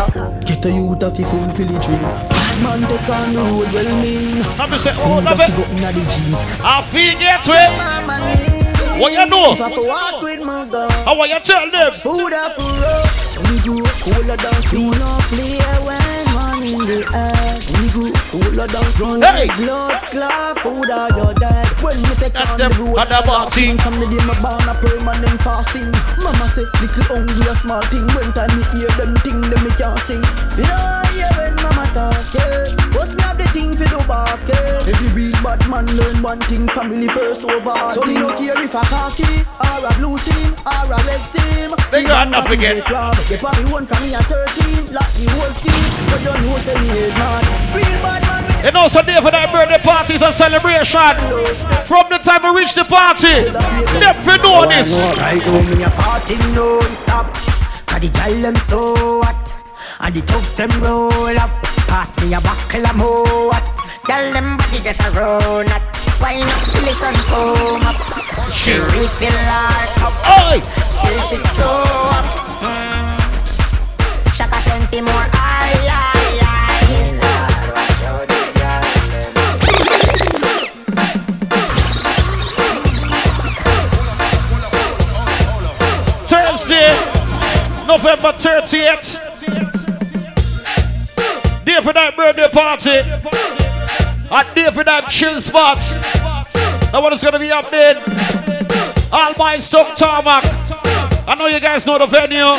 Get a youth a fi fulfill the dream. Bad man take on the road well mean. I'm just saying, Food oh, a love fi go inna the jeans. I feel get with. What you know? If I fi walk with my gun. How want you tell them? Food a fi road. We go cooler dance. We no play when man in the air. We go cooler dance. Run Hey. blood clot, food are your dead. When me take on the road, the party. From the day me born a permanent fasting. Mama say little hungry a small thing. When time me hear them thing, them me can't sing. Yeah man learn one thing, family first over. all So me no care if a khaki or a blue team or a red team. They got enough again. They probably won from me at 13, lost the whole scheme. So you know say me head man. Real bad man. You know, so day for that birthday parties and celebration. From the time we reach the party, never know this. Right now me a party non-stop Cause the gal them so hot And the thugs them roll up Pass me a buckle of more hot Gal them body just a run at Wine up till the sun come up. She refill her cup. Till she throw up. Mm. Shaka send for more. Aye aye aye. Thursday, November 30th. Day for that birthday party. At for that chill spot. Now what is going to be up there? All my stuff tarmac. I know you guys know the venue.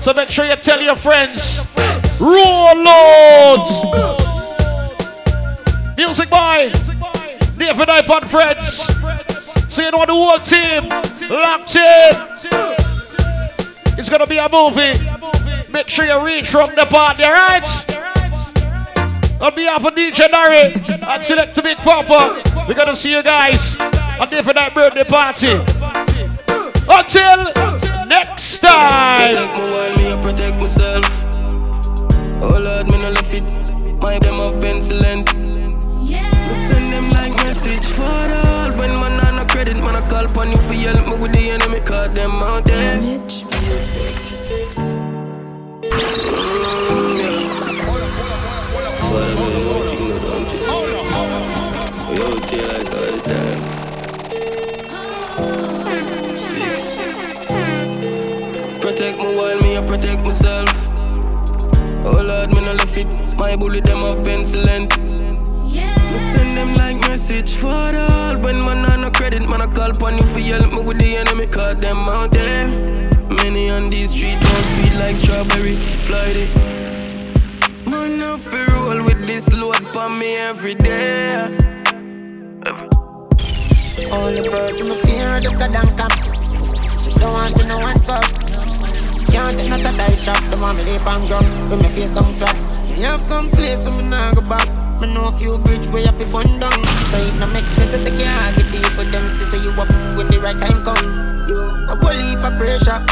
So make sure you tell your friends. Roll loads. Music boy. Day for that pod friends. So you know the whole team. Locked in. It's gonna be a movie. Make sure you reach from the party, alright? On behalf of DJ Darry and Select to Big Papa, we're gonna see you guys on the night birthday party. Until next time. Protect me while me, I protect myself. Oh Lord, me no left it. My them of pencilent. Me send them like message for all. When man on a credit, man I call upon you for help me with the enemy, cause them out it. My bullet them off pencilent. Me send them like message for all. When man on no credit, man I call upon you for help me with the enemy, cause them out there. Many on these streets don't sweet like strawberry, Friday. Man, I feel roll with this load for me every day. Only person I fear are the goddamn cops. Don't want to know one fuck. Can't take not a tight shop. The mommy lay on ground. With my face down flat. Me have some place so me nah go back. Me know a few bridge where you fi burn down. So it no make sense to take your heart. The people them still say you up when the right time come. You a whole heap of pressure.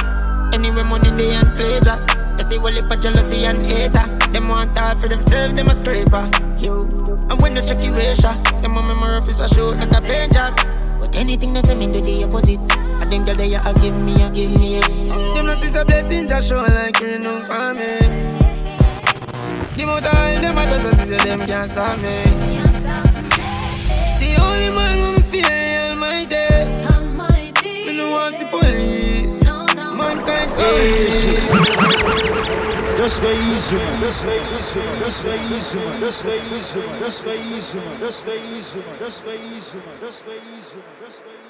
Anyway money they and pleasure. They see whole heap of jealousy and hater. Them want all for themselves, them a scraper. You and when the tricky ratio, them my rough is a shoot like a paint job. But anything they say me do the opposite. I think that they a give me, a give me. A. Them no see a blessing that show like rain on me. The more time them a just say them can't stop me. The only man who fear Almighty. Me no want the police. Mankind so This way easy. This way easy. This way easy. This way easy. This way easy. This way easy. This way easy. This way easy. This way easy.